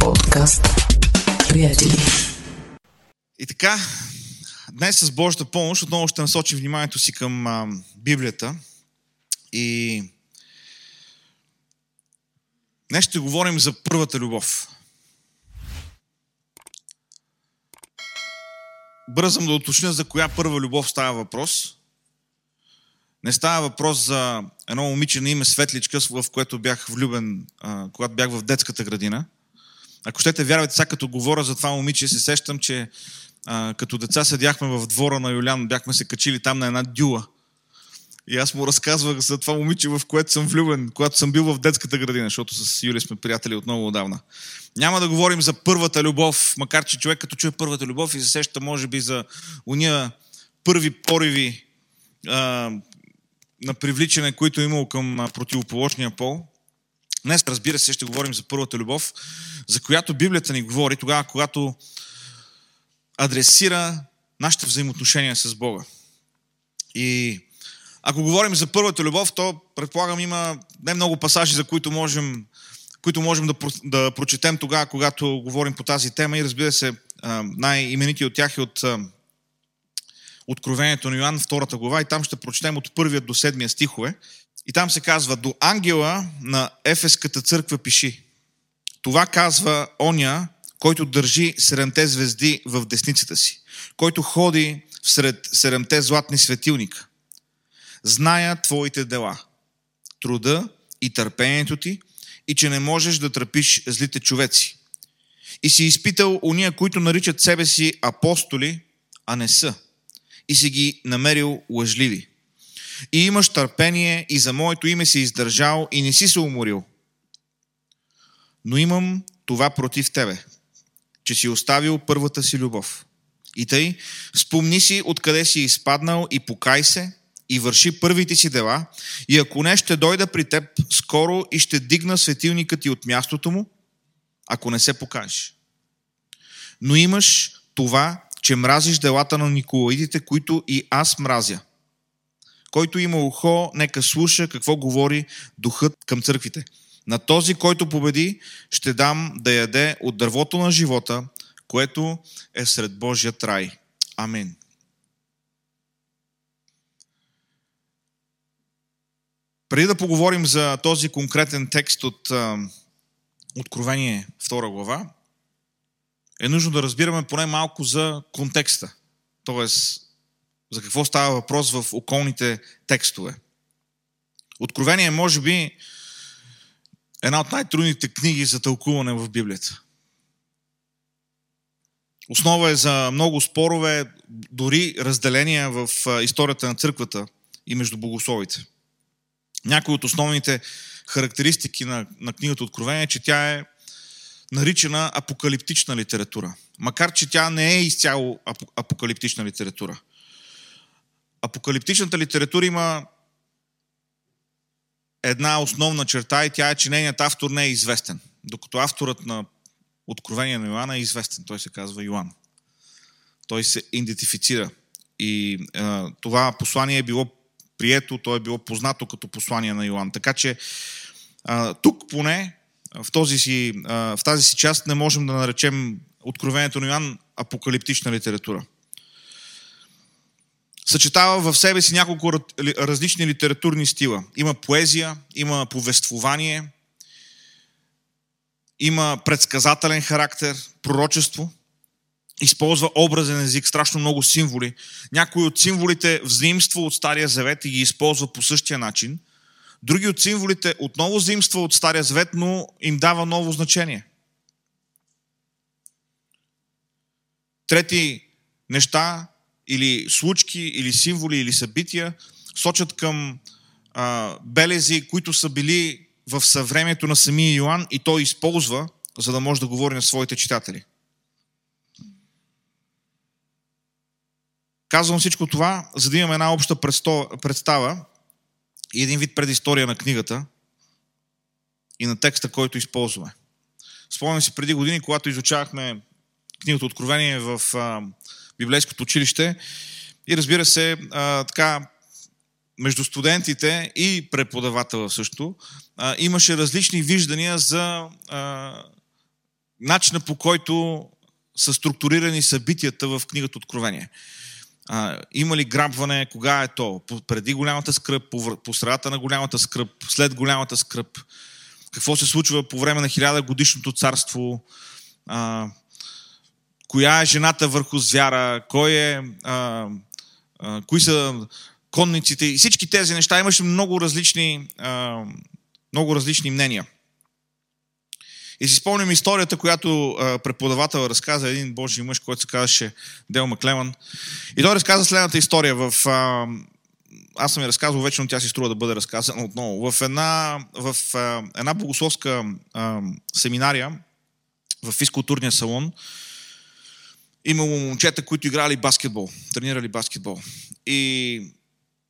подкаст Приятели. И така, днес с Божията помощ отново ще насочим вниманието си към а, Библията. И днес ще говорим за първата любов. Бързам да уточня за коя първа любов става въпрос. Не става въпрос за едно момиче на име Светличка, в което бях влюбен, а, когато бях в детската градина. Ако щете вярвате, сега като говоря за това момиче, се сещам, че а, като деца седяхме в двора на Юлян, бяхме се качили там на една дюла. И аз му разказвах за това момиче, в което съм влюбен, когато съм бил в детската градина, защото с Юли сме приятели от много отдавна. Няма да говорим за първата любов, макар че човек като чуе първата любов и се сеща, може би, за уния първи пориви а, на привличане, които е имал към противоположния пол. Днес, разбира се, ще говорим за първата любов, за която Библията ни говори тогава, когато адресира нашите взаимоотношения с Бога. И ако говорим за първата любов, то предполагам има не много пасажи, за които можем, които можем да, да прочетем тогава, когато говорим по тази тема. И разбира се, най-именити от тях е от Откровението на Йоанн, втората глава, и там ще прочетем от първият до седмия стихове. И там се казва, до ангела на Ефеската църква пиши. Това казва оня, който държи седемте звезди в десницата си, който ходи всред седемте златни светилника. Зная твоите дела, труда и търпението ти и че не можеш да тръпиш злите човеци. И си изпитал уния, които наричат себе си апостоли, а не са. И си ги намерил лъжливи. И имаш търпение и за моето име си издържал и не си се уморил. Но имам това против тебе, че си оставил първата си любов. И тъй, спомни си откъде си изпаднал и покай се и върши първите си дела и ако не, ще дойда при теб скоро и ще дигна светилника ти от мястото му, ако не се покажеш. Но имаш това, че мразиш делата на Николаидите, които и аз мразя. Който има ухо, нека слуша какво говори духът към църквите. На този, който победи, ще дам да яде от дървото на живота, което е сред Божия рай. Амин. Преди да поговорим за този конкретен текст от Откровение 2 глава, е нужно да разбираме поне малко за контекста. Тоест, за какво става въпрос в околните текстове. Откровение е, може би, една от най-трудните книги за тълкуване в Библията. Основа е за много спорове, дори разделения в историята на църквата и между богословите. Някои от основните характеристики на, на книгата Откровение е, че тя е наричана апокалиптична литература. Макар, че тя не е изцяло апокалиптична литература. Апокалиптичната литература има една основна черта и тя е, че нейният автор не е известен. Докато авторът на Откровение на Йоанна е известен. Той се казва Йоан. Той се идентифицира. И е, това послание е било прието, то е било познато като послание на Йоан. Така че е, тук поне в, този си, е, в тази си част не можем да наречем Откровението на Йоан апокалиптична литература съчетава в себе си няколко различни литературни стила. Има поезия, има повествование, има предсказателен характер, пророчество, използва образен език, страшно много символи. Някои от символите взаимства от Стария Завет и ги използва по същия начин. Други от символите отново взаимства от Стария Завет, но им дава ново значение. Трети неща или случки, или символи, или събития сочат към а, белези, които са били в съвремието на самия Йоанн и той използва, за да може да говори на своите читатели. Казвам всичко това, за да имаме една обща представа и един вид предистория на книгата и на текста, който използваме. Спомням си преди години, когато изучавахме книгата Откровение в библейското училище. И разбира се, а, така, между студентите и преподавателя също, а, имаше различни виждания за а, начина по който са структурирани събитията в книгата Откровение. А, има ли грабване, кога е то? Преди голямата скръп, по, по средата на голямата скръп, след голямата скръп. Какво се случва по време на хиляда годишното царство? А, коя е жената върху звяра? Кой е, а, а, кои са конниците? И всички тези неща имаше много различни, а, много различни мнения. И си спомням историята, която преподавател разказа един божий мъж, който се казваше Дел Маклеман. И той разказа следната история. В, а, аз съм я разказвал вече, но тя си струва да бъде разказана отново. В една, в, а, една богословска а, семинария в физкултурния салон имало момчета, които играли баскетбол, тренирали баскетбол. И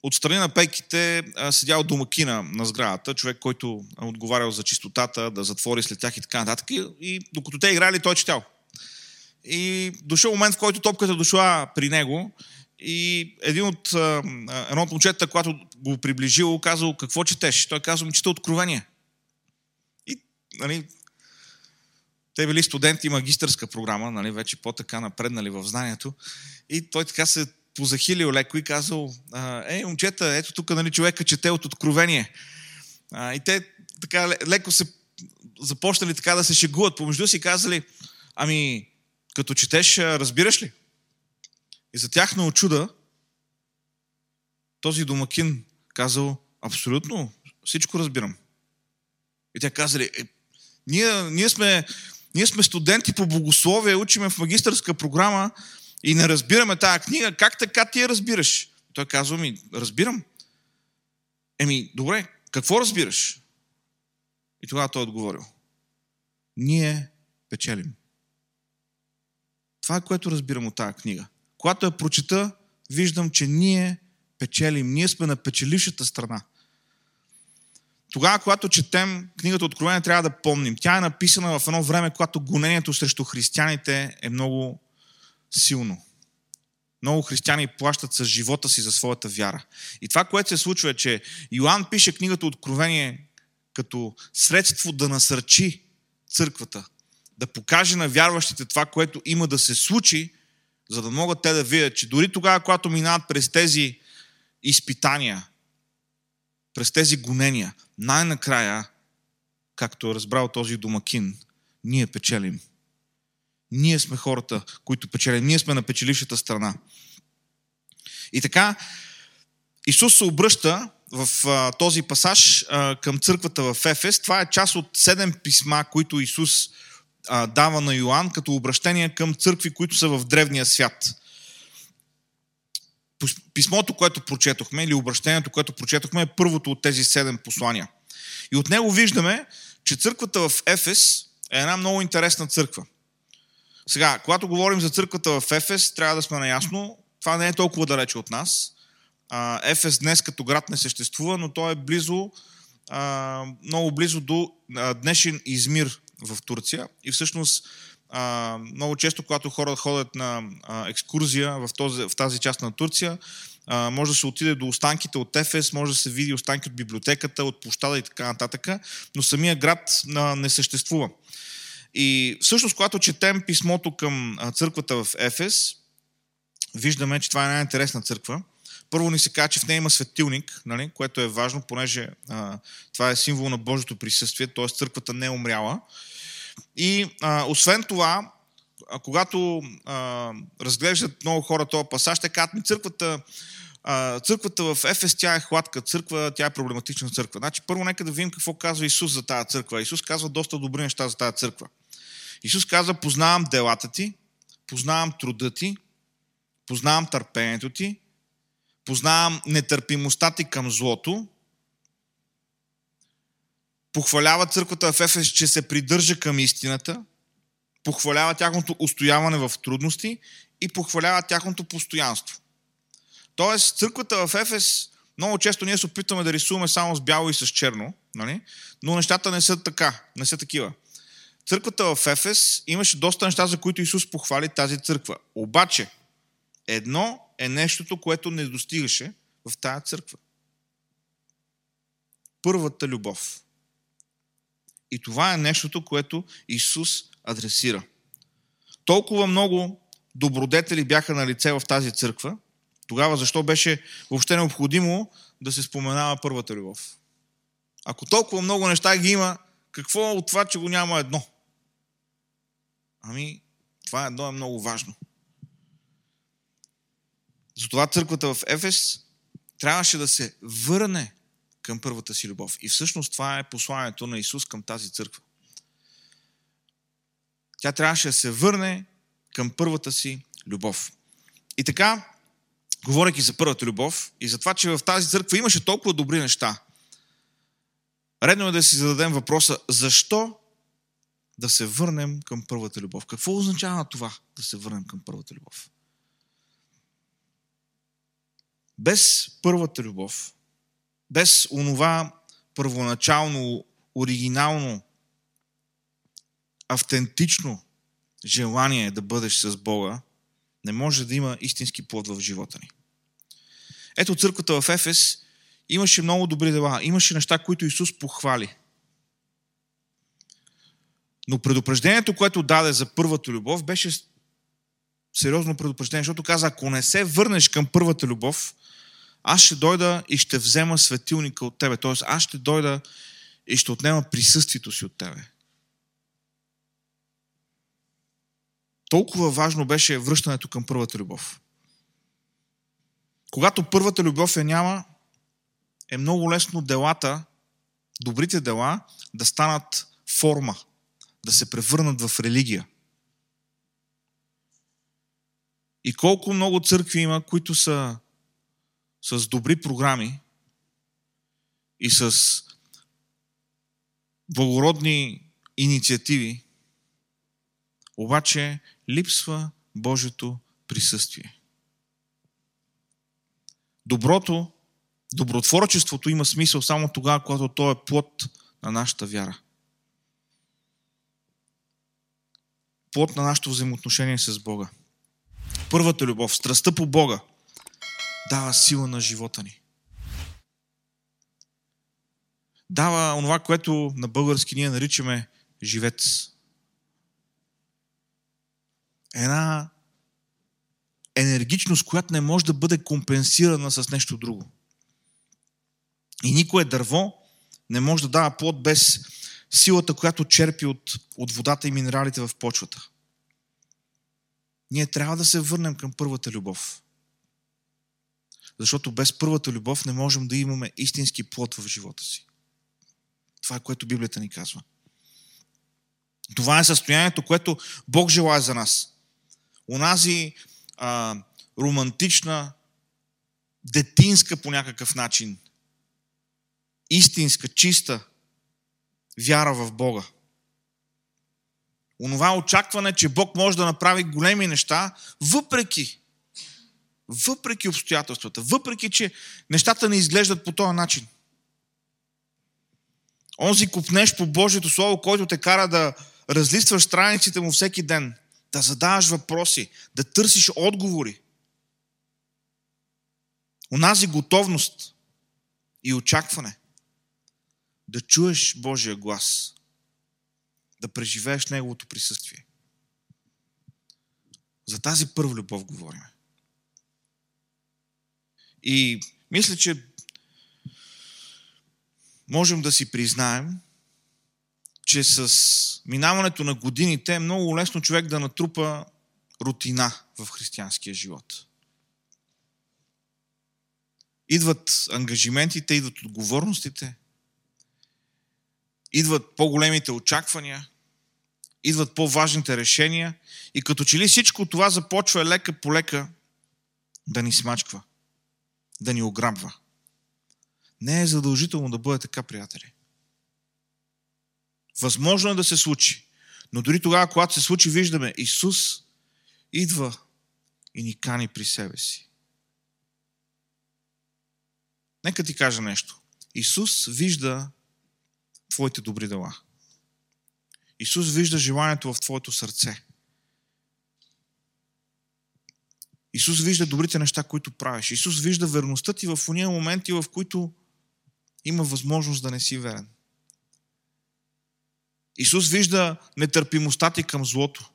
Отстрани на пейките седял домакина на сградата, човек, който отговарял за чистотата, да затвори след тях и така нататък. И докато те играли, той четял. И дошъл момент, в който топката дошла при него и един от, едно от момчета, когато го приближил, казал, какво четеш? Той казал, чета откровение. И, нали, те били студенти магистърска програма, нали, вече по-така напреднали в знанието. И той така се позахилил леко и казал, ей, момчета, ето тук нали, човека чете от откровение. А, и те така леко се започнали така да се шегуват помежду си казали, ами, като четеш, разбираш ли? И за тях на очуда този домакин казал, абсолютно, всичко разбирам. И те казали, е, ние, ние, сме, ние сме студенти по богословие, учиме в магистърска програма, и не разбираме тази книга, как така ти я разбираш? Той казва ми, разбирам. Еми, добре, какво разбираш? И тогава той е отговорил. Ние печелим. Това е което разбирам от тази книга. Когато я прочета, виждам, че ние печелим. Ние сме на печелившата страна. Тогава, когато четем книгата Откровение, трябва да помним. Тя е написана в едно време, когато гонението срещу християните е много силно. Много християни плащат с живота си за своята вяра. И това, което се случва е, че Йоанн пише книгата Откровение като средство да насърчи църквата, да покаже на вярващите това, което има да се случи, за да могат те да видят, че дори тогава, когато минават през тези изпитания, през тези гонения, най-накрая, както е разбрал този домакин, ние печелим. Ние сме хората, които печелим. Ние сме на печелившата страна. И така, Исус се обръща в а, този пасаж а, към църквата в Ефес. Това е част от седем писма, които Исус а, дава на Йоанн като обращение към църкви, които са в древния свят. Писмото, което прочетохме, или обращението, което прочетохме, е първото от тези седем послания. И от него виждаме, че църквата в Ефес е една много интересна църква. Сега, когато говорим за църквата в Ефес, трябва да сме наясно, това не е толкова далече от нас. Ефес днес като град не съществува, но той е близо, много близо до днешен Измир в Турция. И всъщност много често, когато хора ходят на екскурзия в, този, в тази част на Турция, може да се отиде до останките от Ефес, може да се види останки от библиотеката, от площада и така нататък, но самия град не съществува. И всъщност, когато четем писмото към църквата в Ефес, виждаме, че това е най-интересна църква. Първо ни се казва, че в нея има светилник, нали, което е важно, понеже а, това е символ на Божието присъствие, т.е. църквата не е умряла. И а, освен това, а, когато а, разглеждат много хора този пасаж, те казват ми църквата, а, църквата в Ефес, тя е хладка църква, тя е проблематична църква. Значи, първо нека да видим какво казва Исус за тази църква. Исус казва доста добри неща за тази църква. Исус казва, познавам делата ти, познавам труда ти, познавам търпението ти, познавам нетърпимостта ти към злото, похвалява църквата в Ефес, че се придържа към истината, похвалява тяхното устояване в трудности и похвалява тяхното постоянство. Тоест, църквата в Ефес, много често ние се опитваме да рисуваме само с бяло и с черно, нали? но нещата не са така, не са такива църквата в Ефес имаше доста неща, за които Исус похвали тази църква. Обаче, едно е нещото, което не достигаше в тази църква. Първата любов. И това е нещото, което Исус адресира. Толкова много добродетели бяха на лице в тази църква, тогава защо беше въобще необходимо да се споменава първата любов? Ако толкова много неща ги има, какво от това, че го няма едно? Ами, това едно е много важно. Затова църквата в Ефес трябваше да се върне към първата си любов. И всъщност това е посланието на Исус към тази църква. Тя трябваше да се върне към първата си любов. И така, говоряки за първата любов и за това, че в тази църква имаше толкова добри неща, редно е да си зададем въпроса, защо да се върнем към първата любов? Какво означава това да се върнем към първата любов? Без първата любов, без онова първоначално, оригинално, автентично желание да бъдеш с Бога, не може да има истински плод в живота ни. Ето църквата в Ефес имаше много добри дела, имаше неща, които Исус похвали. Но предупреждението, което даде за първата любов, беше сериозно предупреждение, защото каза, ако не се върнеш към първата любов, аз ще дойда и ще взема светилника от тебе. Тоест, аз ще дойда и ще отнема присъствието си от тебе. Толкова важно беше връщането към първата любов. Когато първата любов я няма, е много лесно делата, добрите дела, да станат форма, да се превърнат в религия. И колко много църкви има, които са с добри програми и с благородни инициативи, обаче липсва Божието присъствие. Доброто, добротворчеството има смисъл само тогава, когато то е плод на нашата вяра. Плод на нашето взаимоотношение с Бога. Първата любов, страстта по Бога, дава сила на живота ни. Дава онова, което на български ние наричаме живец. Една енергичност, която не може да бъде компенсирана с нещо друго. И никое дърво не може да дава плод без силата, която черпи от, от водата и минералите в почвата. Ние трябва да се върнем към първата любов. Защото без първата любов не можем да имаме истински плод в живота си. Това е което Библията ни казва. Това е състоянието, което Бог желая за нас. Унази а, романтична, детинска по някакъв начин, истинска, чиста вяра в Бога. Онова очакване, че Бог може да направи големи неща, въпреки въпреки обстоятелствата, въпреки, че нещата не изглеждат по този начин. Онзи купнеш по Божието Слово, който те кара да разлистваш страниците му всеки ден, да задаваш въпроси, да търсиш отговори. Онази готовност и очакване да чуеш Божия глас, да преживееш Неговото присъствие. За тази първа любов говорим. И мисля, че можем да си признаем, че с минаването на годините е много лесно човек да натрупа рутина в християнския живот. Идват ангажиментите, идват отговорностите, идват по-големите очаквания, идват по-важните решения и като че ли всичко това започва лека по лека да ни смачква да ни ограбва. Не е задължително да бъде така, приятели. Възможно е да се случи. Но дори тогава, когато се случи, виждаме Исус идва и ни кани при себе си. Нека ти кажа нещо. Исус вижда твоите добри дела. Исус вижда желанието в твоето сърце. Исус вижда добрите неща, които правиш. Исус вижда верността ти в уния моменти, в които има възможност да не си верен. Исус вижда нетърпимостта ти към злото.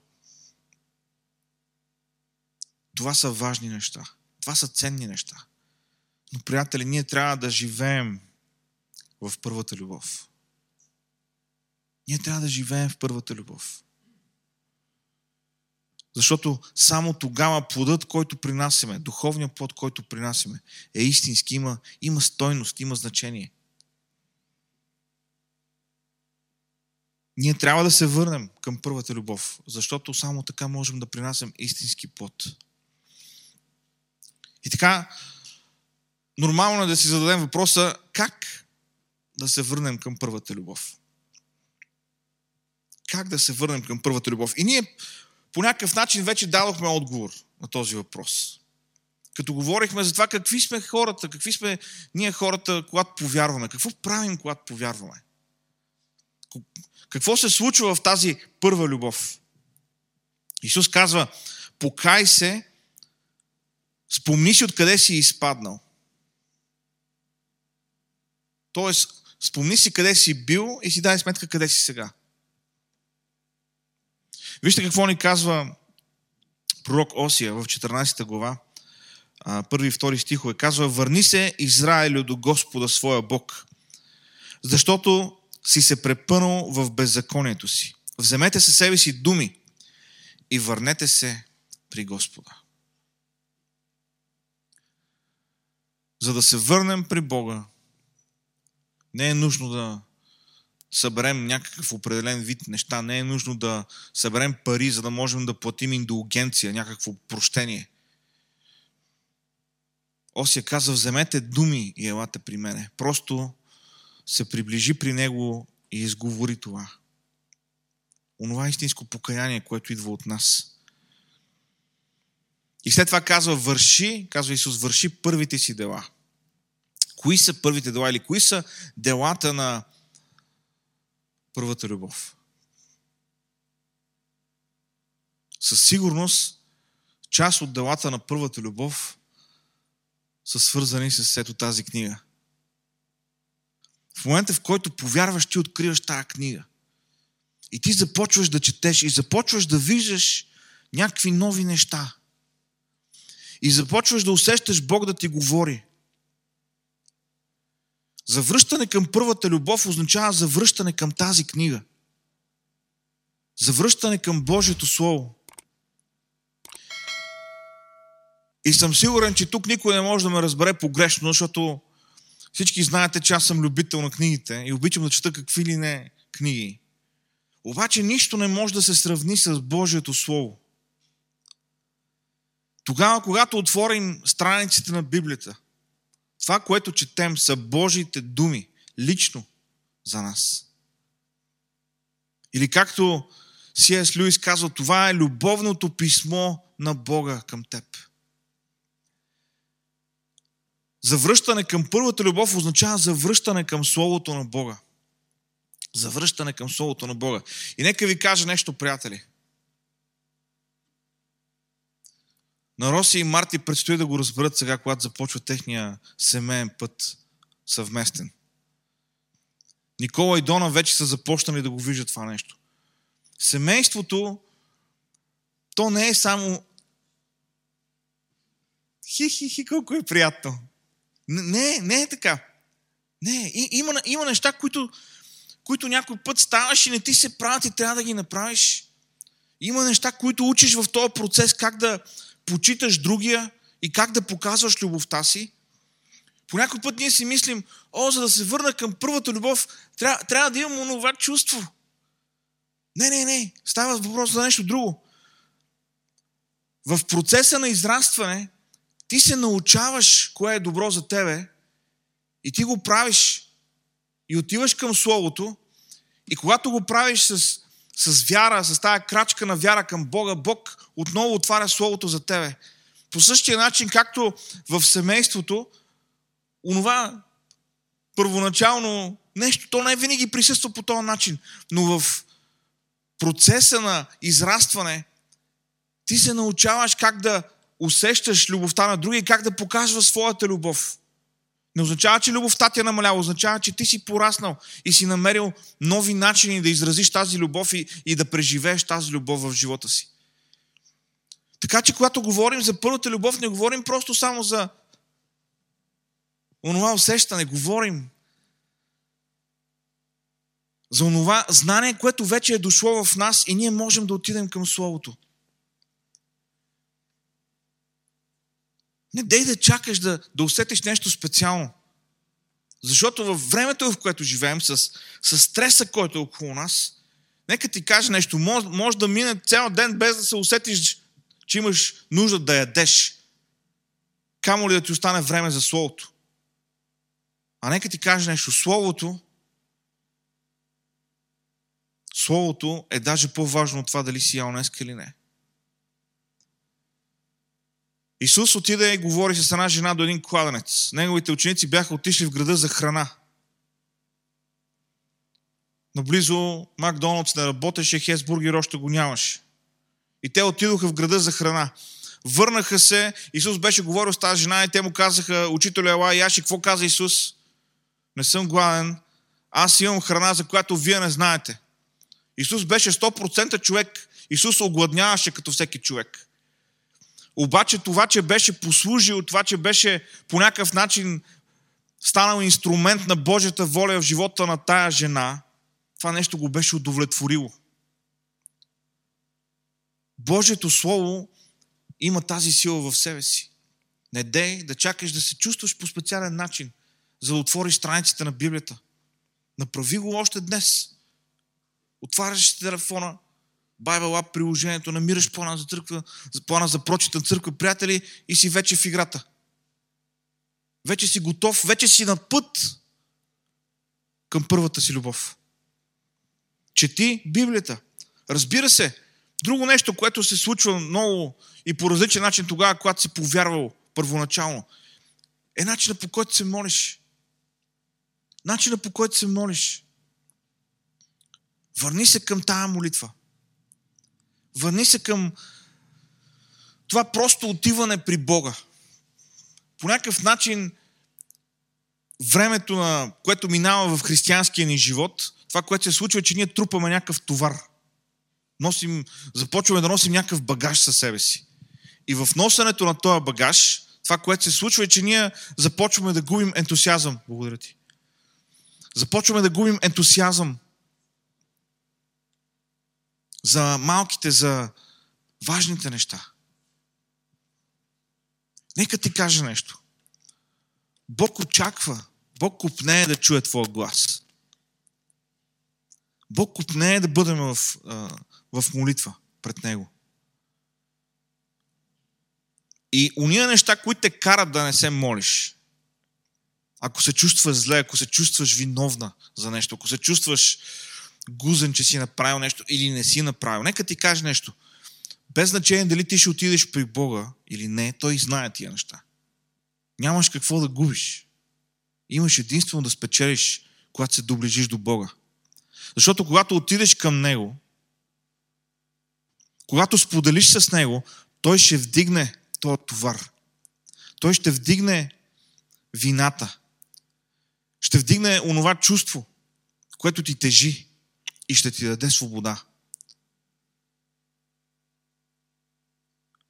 Това са важни неща. Това са ценни неща. Но, приятели, ние трябва да живеем в първата любов. Ние трябва да живеем в първата любов. Защото само тогава плодът, който принасяме, духовният плод, който принасяме, е истински, има, има стойност, има значение. Ние трябва да се върнем към първата любов, защото само така можем да принасям истински плод. И така, нормално е да си зададем въпроса как да се върнем към първата любов. Как да се върнем към първата любов? И ние по някакъв начин вече дадохме отговор на този въпрос. Като говорихме за това какви сме хората, какви сме ние хората, когато повярваме, какво правим, когато повярваме. Какво се случва в тази първа любов? Исус казва, покай се, спомни си откъде си изпаднал. Тоест, спомни си къде си бил и си дай сметка къде си сега. Вижте какво ни казва пророк Осия в 14 глава, първи и втори стихове. Казва, върни се, Израилю, до Господа своя Бог, защото си се препънал в беззаконието си. Вземете със себе си думи и върнете се при Господа. За да се върнем при Бога, не е нужно да съберем някакъв определен вид неща. Не е нужно да съберем пари, за да можем да платим индулгенция, някакво прощение. Осия каза, вземете думи и елате при мене. Просто се приближи при него и изговори това. Онова истинско покаяние, което идва от нас. И след това казва, върши, казва Исус, върши първите си дела. Кои са първите дела или кои са делата на първата любов. Със сигурност, част от делата на първата любов са свързани с ето тази книга. В момента, в който повярваш, ти откриваш тази книга. И ти започваш да четеш и започваш да виждаш някакви нови неща. И започваш да усещаш Бог да ти говори. Завръщане към първата любов означава завръщане към тази книга. Завръщане към Божието Слово. И съм сигурен, че тук никой не може да ме разбере погрешно, защото всички знаете, че аз съм любител на книгите и обичам да чета какви ли не книги. Обаче нищо не може да се сравни с Божието Слово. Тогава, когато отворим страниците на Библията, това, което четем, са Божиите думи, лично за нас. Или както Сиес Люис казва, това е любовното писмо на Бога към теб. Завръщане към първата любов означава завръщане към Словото на Бога. Завръщане към Словото на Бога. И нека ви кажа нещо, приятели. На Роси и Марти предстои да го разберат сега, когато започва техния семейен път съвместен. Никола и Дона вече са започнали да го виждат това нещо. Семейството, то не е само хи-хи-хи, колко е приятно. Не, не е така. Не, и, има, има неща, които, които някой път ставаш и не ти се правят и трябва да ги направиш. Има неща, които учиш в този процес, как да, почиташ другия и как да показваш любовта си. По някой път ние си мислим, о, за да се върна към първата любов, трябва, трябва да имам онова чувство. Не, не, не. Става въпрос за нещо друго. В процеса на израстване ти се научаваш кое е добро за тебе и ти го правиш и отиваш към Словото и когато го правиш с с вяра, с тази крачка на вяра към Бога, Бог отново отваря Словото за тебе. По същия начин, както в семейството, онова първоначално нещо, то не винаги присъства по този начин, но в процеса на израстване ти се научаваш как да усещаш любовта на други как да показваш своята любов. Не означава, че любовта ти е намаляла, означава, че ти си пораснал и си намерил нови начини да изразиш тази любов и, и да преживееш тази любов в живота си. Така че, когато говорим за първата любов, не говорим просто само за онова усещане, говорим за онова знание, което вече е дошло в нас и ние можем да отидем към Словото. Не дей да чакаш да, да усетиш нещо специално. Защото във времето, в което живеем, с, с стреса, който е около нас, нека ти кажа нещо, може, може да мине цял ден без да се усетиш, че имаш нужда да ядеш. Камо ли да ти остане време за Словото? А нека ти кажа нещо, Словото Словото е даже по-важно от това дали си ял днес или не. Исус отиде и говори с една жена до един кладенец. Неговите ученици бяха отишли в града за храна. Наблизо Макдоналдс не работеше, Хесбургер още го нямаше. И те отидоха в града за храна. Върнаха се, Исус беше говорил с тази жена и те му казаха, учителя Ела, Яши, какво каза Исус? Не съм гладен, аз имам храна, за която вие не знаете. Исус беше 100% човек. Исус огладняваше като всеки човек. Обаче това, че беше послужил, това, че беше по някакъв начин станал инструмент на Божията воля в живота на тая жена, това нещо го беше удовлетворило. Божието Слово има тази сила в себе си. Не дей да чакаш да се чувстваш по специален начин, за да отвориш страниците на Библията. Направи го още днес. Отваряш телефона, Bible App приложението, намираш плана за църква, плана за прочита църква, приятели, и си вече в играта. Вече си готов, вече си на път към първата си любов. Чети Библията. Разбира се, друго нещо, което се случва много и по различен начин тогава, когато си повярвал първоначално, е начинът по който се молиш. Начинът по който се молиш. Върни се към тая молитва. Върни се към това просто отиване при Бога. По някакъв начин времето, на което минава в християнския ни живот, това, което се случва, е, че ние трупаме някакъв товар. Носим, започваме да носим някакъв багаж със себе си. И в носенето на този багаж, това, което се случва, е, че ние започваме да губим ентусиазъм. Благодаря ти. Започваме да губим ентусиазъм за малките, за важните неща. Нека ти кажа нещо. Бог очаква, Бог купне да чуе твоя глас. Бог купне да бъдем в, в молитва пред Него. И уния неща, които те карат да не се молиш, ако се чувстваш зле, ако се чувстваш виновна за нещо, ако се чувстваш гузен, че си направил нещо или не си направил. Нека ти кажа нещо. Без значение дали ти ще отидеш при Бога или не, Той знае тия неща. Нямаш какво да губиш. Имаш единствено да спечелиш, когато се доближиш до Бога. Защото когато отидеш към Него, когато споделиш с Него, Той ще вдигне този товар. Той ще вдигне вината. Ще вдигне онова чувство, което ти тежи и ще ти даде свобода.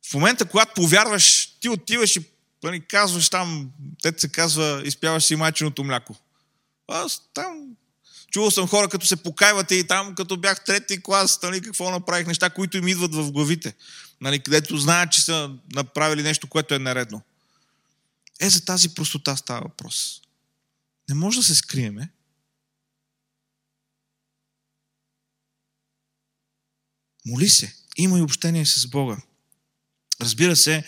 В момента, когато повярваш, ти отиваш и нали, казваш там, те се казва, изпяваш си майченото мляко. Аз там чувал съм хора, като се покайват и там, като бях трети клас, нали, какво направих, неща, които им идват в главите, нали, където знаят, че са направили нещо, което е наредно. Е, за тази простота става въпрос. Не може да се скриеме. Моли се. Има и общение с Бога. Разбира се,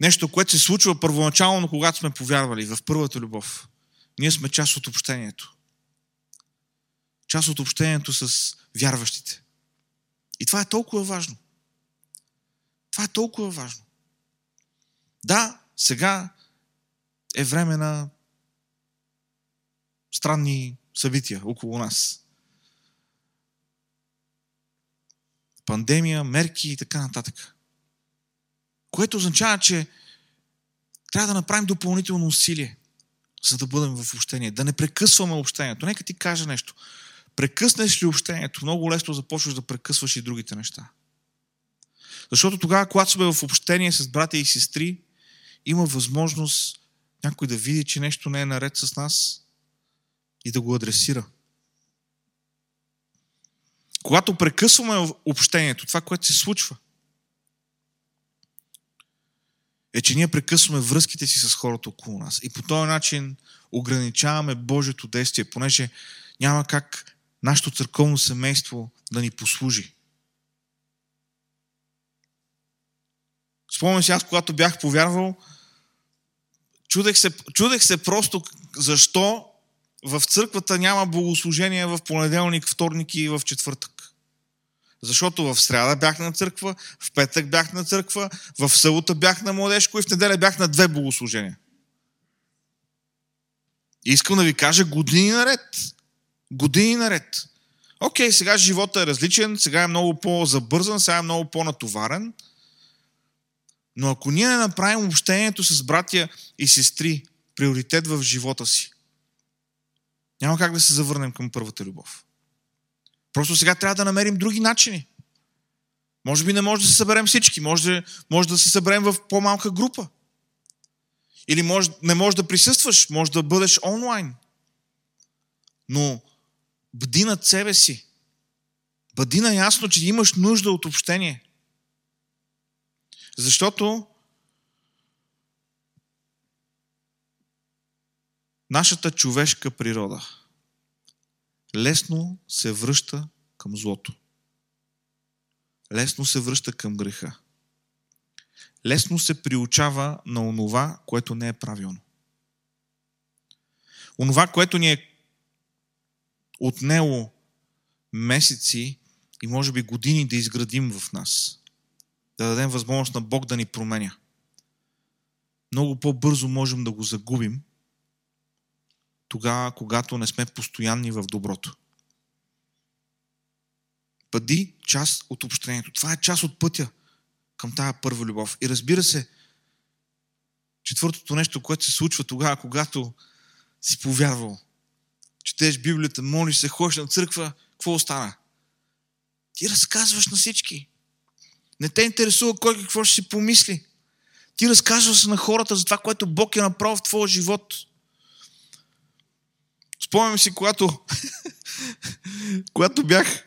нещо, което се случва първоначално, когато сме повярвали в първата любов. Ние сме част от общението. Част от общението с вярващите. И това е толкова важно. Това е толкова важно. Да, сега е време на странни събития около нас. Пандемия, мерки и така нататък. Което означава, че трябва да направим допълнително усилие. за да бъдем в общение. Да не прекъсваме общението. Нека ти кажа нещо. Прекъснеш ли общението, много лесно започваш да прекъсваш и другите неща. Защото тогава, когато сме в общение с братя и сестри, има възможност някой да види, че нещо не е наред с нас и да го адресира. Когато прекъсваме общението, това, което се случва, е, че ние прекъсваме връзките си с хората около нас. И по този начин ограничаваме Божието действие, понеже няма как нашето църковно семейство да ни послужи. Спомням си аз, когато бях повярвал, чудех се, чудех се просто защо в църквата няма богослужение в понеделник, вторник и в четвъртък. Защото в сряда бях на църква, в петък бях на църква, в събота бях на младежко и в неделя бях на две богослужения. И искам да ви кажа години наред. Години наред. Окей, сега живота е различен, сега е много по-забързан, сега е много по-натоварен. Но ако ние не направим общението с братя и сестри приоритет в живота си, няма как да се завърнем към първата любов. Просто сега трябва да намерим други начини. Може би не може да се съберем всички, може, може да се съберем в по-малка група. Или може, не можеш да присъстваш, може да бъдеш онлайн. Но бди над себе си. Бъди наясно, че имаш нужда от общение. Защото нашата човешка природа лесно се връща към злото. Лесно се връща към греха. Лесно се приучава на онова, което не е правилно. Онова, което ни е отнело месеци и може би години да изградим в нас. Да дадем възможност на Бог да ни променя. Много по-бързо можем да го загубим, тогава, когато не сме постоянни в доброто. Бъди част от общението. Това е част от пътя към тая първа любов. И разбира се, четвъртото нещо, което се случва тогава, когато си повярвал, четеш Библията, молиш се, ходиш на църква, какво остана? Ти разказваш на всички. Не те интересува кой какво ще си помисли. Ти разказваш на хората за това, което Бог е направил в твоя живот. Спомням си, когато, когато бях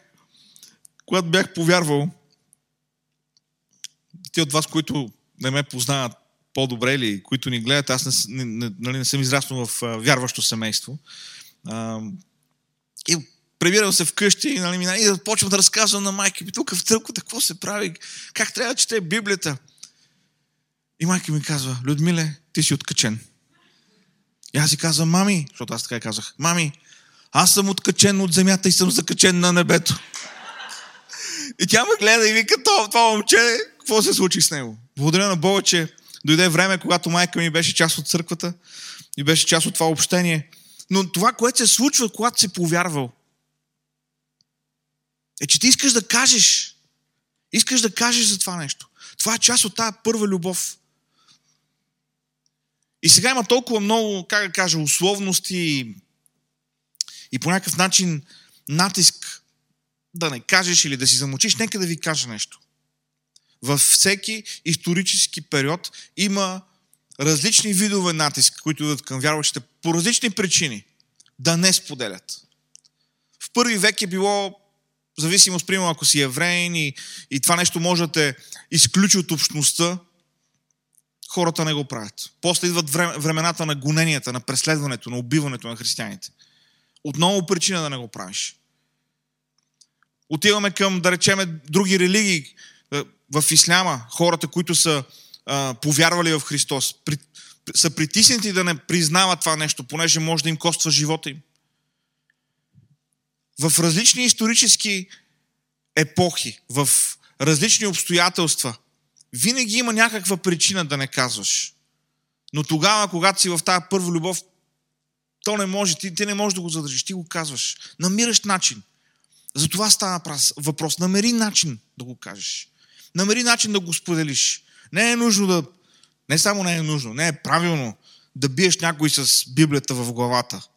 когато бях повярвал, те от вас, които не ме познават по-добре или които ни гледат, аз не, не, нали, не съм израснал в а, вярващо семейство. А, и прибирам се вкъщи нали, и да почвам да разказвам на майка ми, тук в църквата какво се прави, как трябва да чете Библията. И майка ми казва, Людмиле, ти си откачен. И аз си казвам, мами, защото аз така казах, мами, аз съм откачен от земята и съм закачен на небето. И тя ме гледа и вика, това, това момче, какво се случи с него? Благодаря на Бога, че дойде време, когато майка ми беше част от църквата и беше част от това общение. Но това, което се случва, когато си повярвал, е, че ти искаш да кажеш. Искаш да кажеш за това нещо. Това е част от тази първа любов. И сега има толкова много, как да кажа, условности и по някакъв начин натиск да не кажеш или да си замочиш. Нека да ви кажа нещо. Във всеки исторически период има различни видове натиск, които идват към вярващите по различни причини да не споделят. В първи век е било зависимост, примерно, ако си евреин и, и това нещо може да те изключи от общността, хората не го правят. После идват времената на гоненията, на преследването, на убиването на християните. Отново причина да не го правиш. Отиваме към, да речеме, други религии е, в исляма, хората, които са а, повярвали в Христос, при, са притиснати да не признават това нещо, понеже може да им коства живота им. В различни исторически епохи, в различни обстоятелства, винаги има някаква причина да не казваш. Но тогава, когато си в тази първа любов, то не може, ти, ти не можеш да го задържиш, ти го казваш. Намираш начин. За това става въпрос. Намери начин да го кажеш. Намери начин да го споделиш. Не е нужно да... Не само не е нужно, не е правилно да биеш някой с Библията в главата.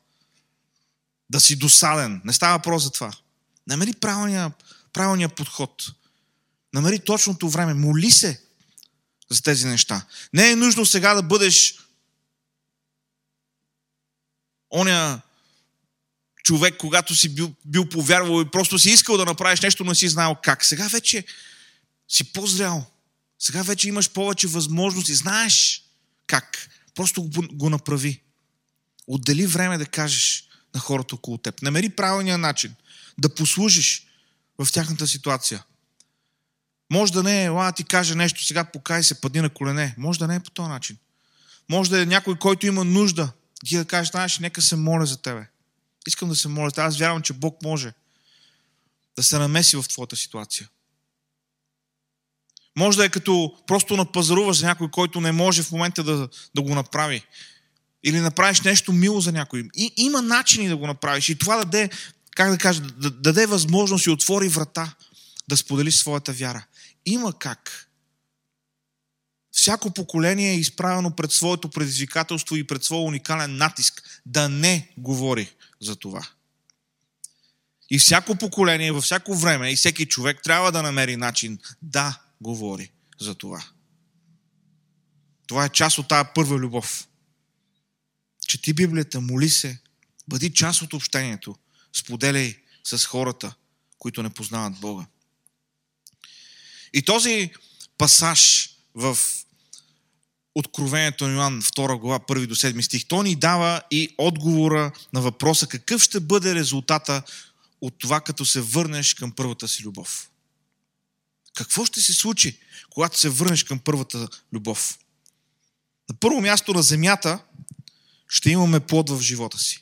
Да си досаден. Не става въпрос за това. Намери правилния, правилния подход. Намери точното време. Моли се за тези неща. Не е нужно сега да бъдеш оня човек, когато си бил, бил повярвал и просто си искал да направиш нещо, но си знаел как. Сега вече си по-зрял. Сега вече имаш повече възможности. Знаеш как. Просто го, го направи. Отдели време да кажеш на хората около теб. Намери правилния начин да послужиш в тяхната ситуация. Може да не е, ела ти каже нещо, сега покай се, падни на колене. Може да не е по този начин. Може да е някой, който има нужда. Ти да кажеш, знаеш, нека се моля за тебе. Искам да се моля. Аз вярвам, че Бог може да се намеси в твоята ситуация. Може да е като просто напазаруваш за някой, който не може в момента да, да го направи. Или направиш нещо мило за някой. И, има начини да го направиш. И това даде, как да кажа, да даде възможност и отвори врата да споделиш своята вяра. Има как. Всяко поколение е изправено пред своето предизвикателство и пред своя уникален натиск да не говори за това. И всяко поколение, във всяко време и всеки човек трябва да намери начин да говори за това. Това е част от тази първа любов. Чети Библията, моли се, бъди част от общението, споделяй с хората, които не познават Бога. И този пасаж в Откровението на Йоан 2 глава 1 до 7 стих, то ни дава и отговора на въпроса какъв ще бъде резултата от това, като се върнеш към първата си любов. Какво ще се случи, когато се върнеш към първата любов? На първо място на земята ще имаме плод в живота си.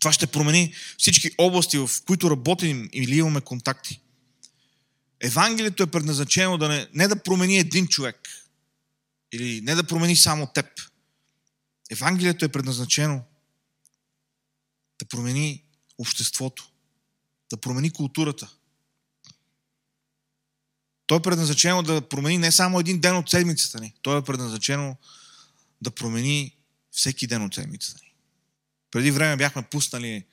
Това ще промени всички области, в които работим или имаме контакти. Евангелието е предназначено да не, не да промени един човек, или не да промени само теб. Евангелието е предназначено да промени обществото, да промени културата. То е предназначено да промени не само един ден от седмицата ни, то е предназначено да промени всеки ден от седмицата ни. Преди време бяхме пуснали,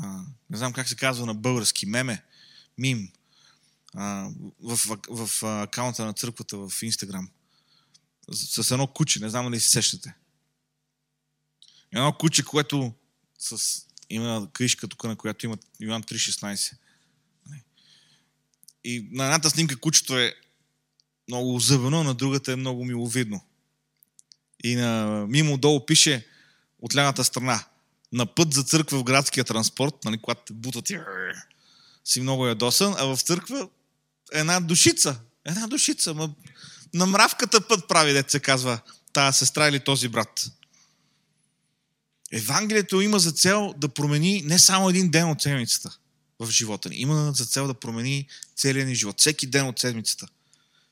а, не знам как се казва на български, меме, мим, а, в, в, в акаунта на църквата в Инстаграм с едно куче, не знам дали се сещате. Едно куче, което с, има кришка тук, на която има Йоан 3.16. И на едната снимка кучето е много озъбено, на другата е много миловидно. И на, мимо долу пише от лявата страна на път за църква в градския транспорт, нали, когато те бутат си много ядосан, а в църква една душица. Една душица. Ма, на мравката път прави, дете се казва, тая сестра или този брат. Евангелието има за цел да промени не само един ден от седмицата в живота ни. Има за цел да промени целия ни живот. Всеки ден от седмицата.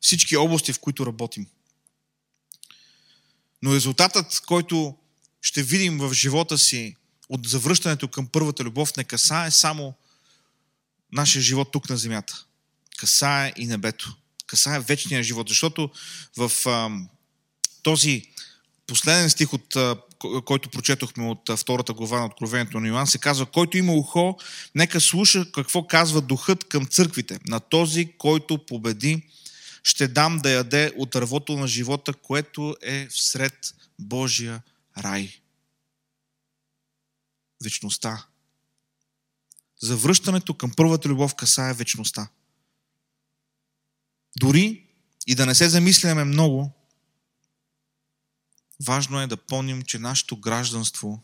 Всички области, в които работим. Но резултатът, който ще видим в живота си от завръщането към първата любов, не касае само нашия живот тук на земята. Касае и небето касае вечния живот. Защото в а, този последен стих, от, който прочетохме от втората глава на Откровението на Йоан, се казва, който има ухо, нека слуша какво казва духът към църквите. На този, който победи, ще дам да яде от дървото на живота, което е всред Божия рай. Вечността. Завръщането към първата любов касае вечността. Дори и да не се замисляме много, важно е да помним, че нашето гражданство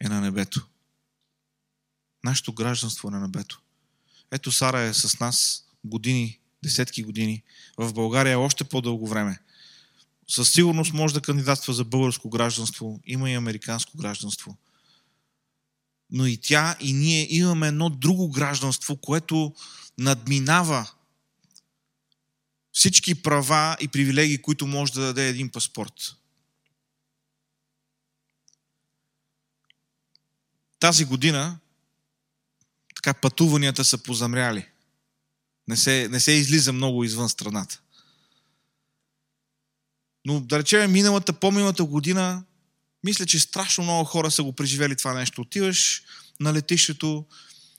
е на небето. Нашето гражданство е на небето. Ето Сара е с нас години, десетки години. В България е още по-дълго време. Със сигурност може да кандидатства за българско гражданство. Има и американско гражданство. Но и тя, и ние имаме едно друго гражданство, което надминава всички права и привилегии, които може да даде един паспорт. Тази година така пътуванията са позамряли. Не се, не се излиза много извън страната. Но да речем миналата, по-миналата година Мисля, че страшно много хора са го преживели това нещо. Отиваш на летището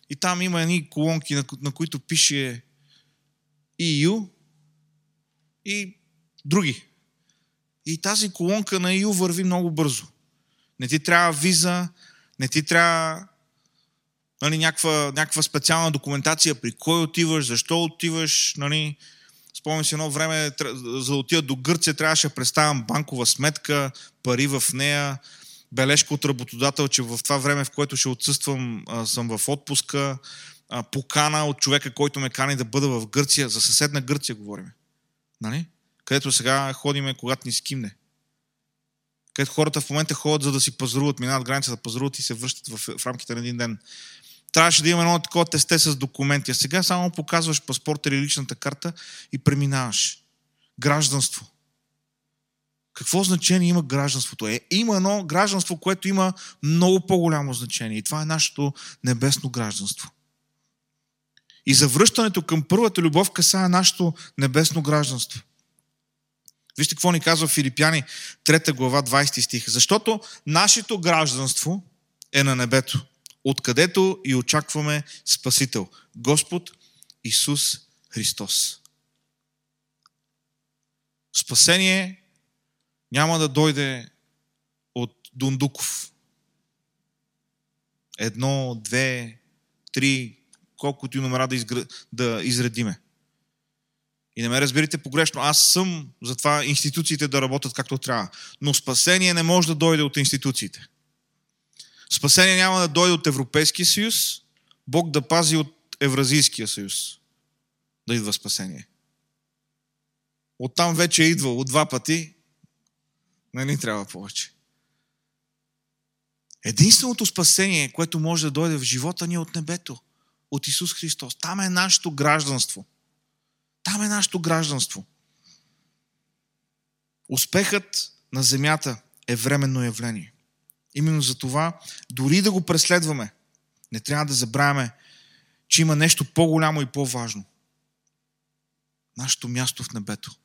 и там има едни колонки, на, на които пише EU и други. И тази колонка на EU върви много бързо. Не ти трябва виза, не ти трябва нали, някаква, някаква специална документация, при кой отиваш, защо отиваш. Нали. Спомням си едно време, за да отида до Гърция, трябваше да представям банкова сметка, пари в нея, бележка от работодател, че в това време, в което ще отсъствам, съм в отпуска, покана от човека, който ме кани да бъда в Гърция, за съседна Гърция говорим. Нали? Където сега ходиме, когато ни скимне. Където хората в момента ходят, за да си пазаруват, минават граница да пазаруват и се връщат в, в рамките на един ден. Трябваше да има едно такова тесте с документи. А сега само показваш паспорта или личната карта и преминаваш. Гражданство. Какво значение има гражданството? Е, има едно гражданство, което има много по-голямо значение. И това е нашето небесно гражданство. И завръщането към първата любов касае нашето небесно гражданство. Вижте какво ни казва Филипяни, 3 глава, 20 стих. Защото нашето гражданство е на небето, откъдето и очакваме Спасител, Господ Исус Христос. Спасение няма да дойде от Дундуков. Едно, две, три, колкото и номера да, изгр... да изредиме. И не ме разберете погрешно, аз съм за това институциите да работят както трябва. Но спасение не може да дойде от институциите. Спасение няма да дойде от Европейския съюз, Бог да пази от Евразийския съюз да идва спасение. Оттам вече е идвал от два пъти, не ни трябва повече. Единственото спасение, което може да дойде в живота ни е от небето, от Исус Христос. Там е нашето гражданство – там е нашето гражданство. Успехът на земята е временно явление. Именно за това, дори да го преследваме, не трябва да забравяме, че има нещо по-голямо и по-важно. Нашето място в небето.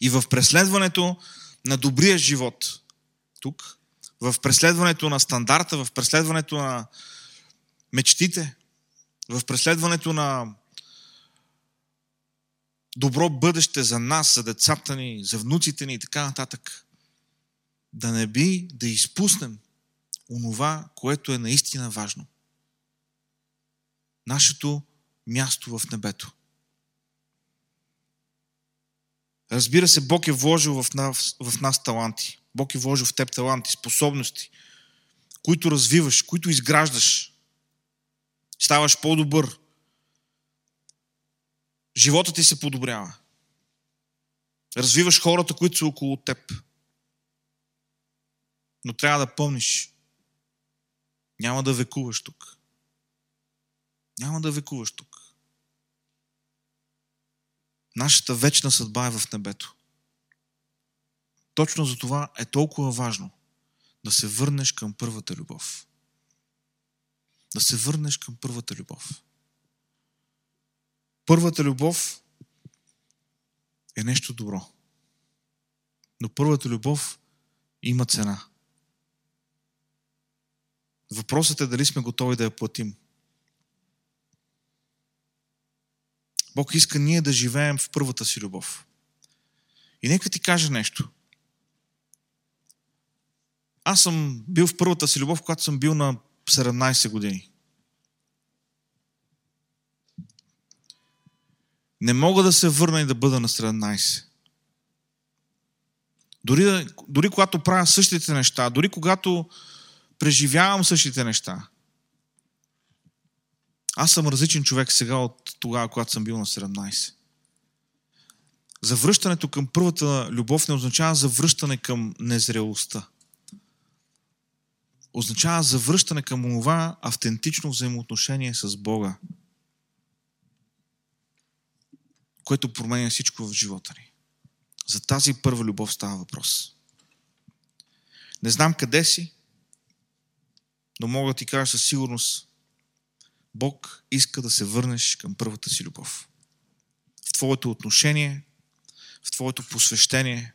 И в преследването на добрия живот, тук, в преследването на стандарта, в преследването на мечтите, в преследването на добро бъдеще за нас, за децата ни, за внуците ни и така нататък. Да не би да изпуснем онова, което е наистина важно. Нашето място в небето. Разбира се, Бог е вложил в нас, в нас таланти. Бог е вложил в теб таланти, способности, които развиваш, които изграждаш. Ставаш по-добър, живота ти се подобрява. Развиваш хората, които са около теб. Но трябва да помниш, няма да векуваш тук. Няма да векуваш тук. Нашата вечна съдба е в небето. Точно за това е толкова важно да се върнеш към първата любов. Да се върнеш към първата любов. Първата любов е нещо добро. Но първата любов има цена. Въпросът е дали сме готови да я платим. Бог иска ние да живеем в първата си любов. И нека ти кажа нещо. Аз съм бил в първата си любов, когато съм бил на 17 години. Не мога да се върна и да бъда на 17. Дори, дори когато правя същите неща, дори когато преживявам същите неща, аз съм различен човек сега от тогава, когато съм бил на 17. Завръщането към първата любов не означава завръщане към незрелостта. Означава завръщане към това автентично взаимоотношение с Бога. което променя всичко в живота ни. За тази първа любов става въпрос. Не знам къде си, но мога да ти кажа със сигурност, Бог иска да се върнеш към първата си любов. В твоето отношение, в твоето посвещение,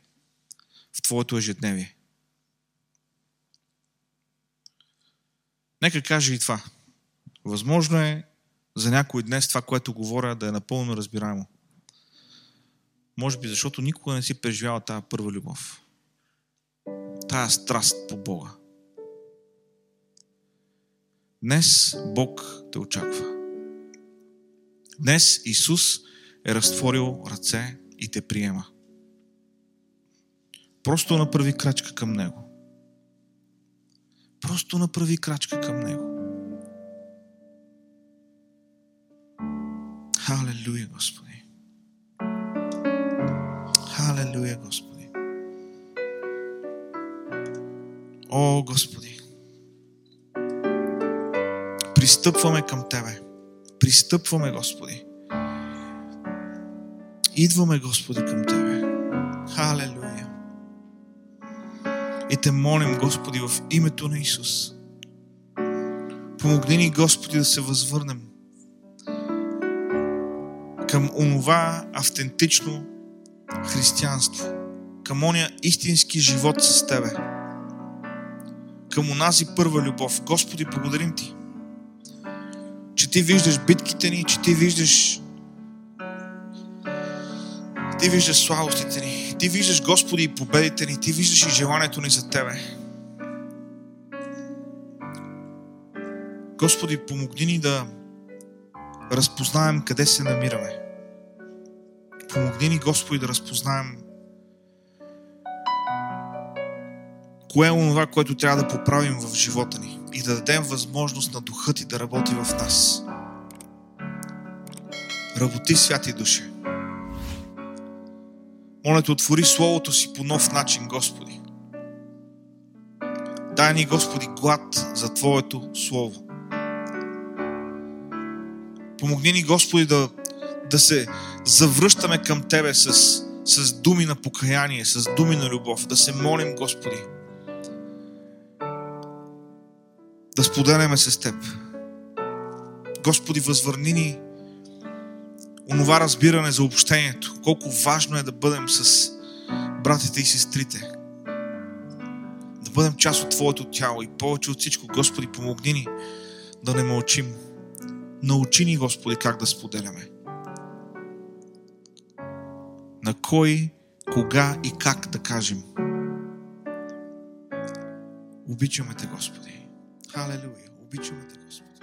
в твоето ежедневие. Нека каже и това. Възможно е за някой днес това, което говоря, да е напълно разбираемо. Може би защото никога не си преживял тази първа любов. Тая страст по Бога. Днес Бог те очаква. Днес Исус е разтворил ръце и те приема. Просто направи крачка към Него. Просто направи крачка към Него. Халелуя, Господи. Халелуя, Господи. О, Господи. Пристъпваме към Тебе. Пристъпваме, Господи. Идваме, Господи, към Тебе. Халелуя. И те молим, Господи, в името на Исус. Помогни ни, Господи, да се възвърнем към онова автентично християнство, към оня истински живот с Тебе, към онази първа любов. Господи, благодарим Ти, че Ти виждаш битките ни, че Ти виждаш Ти виждаш слабостите ни, Ти виждаш, Господи, и победите ни, Ти виждаш и желанието ни за Тебе. Господи, помогни ни да разпознаем къде се намираме. Помогни ни, Господи, да разпознаем кое е онова, което трябва да поправим в живота ни и да дадем възможност на Духа Ти да работи в нас. Работи, святи душе. Моля те, отвори Словото си по нов начин, Господи. Дай ни, Господи, глад за Твоето Слово. Помогни ни, Господи, да, да се завръщаме към Тебе с, с думи на покаяние, с думи на любов, да се молим, Господи, да споделяме с Теб. Господи, възвърни ни онова разбиране за общението, колко важно е да бъдем с братите и сестрите, да бъдем част от Твоето тяло и повече от всичко, Господи, помогни ни да не мълчим. Научи ни, Господи, как да споделяме. На кой, кога и как да кажем. Обичаме Те, Господи. Халелуя. Обичаме Те, Господи.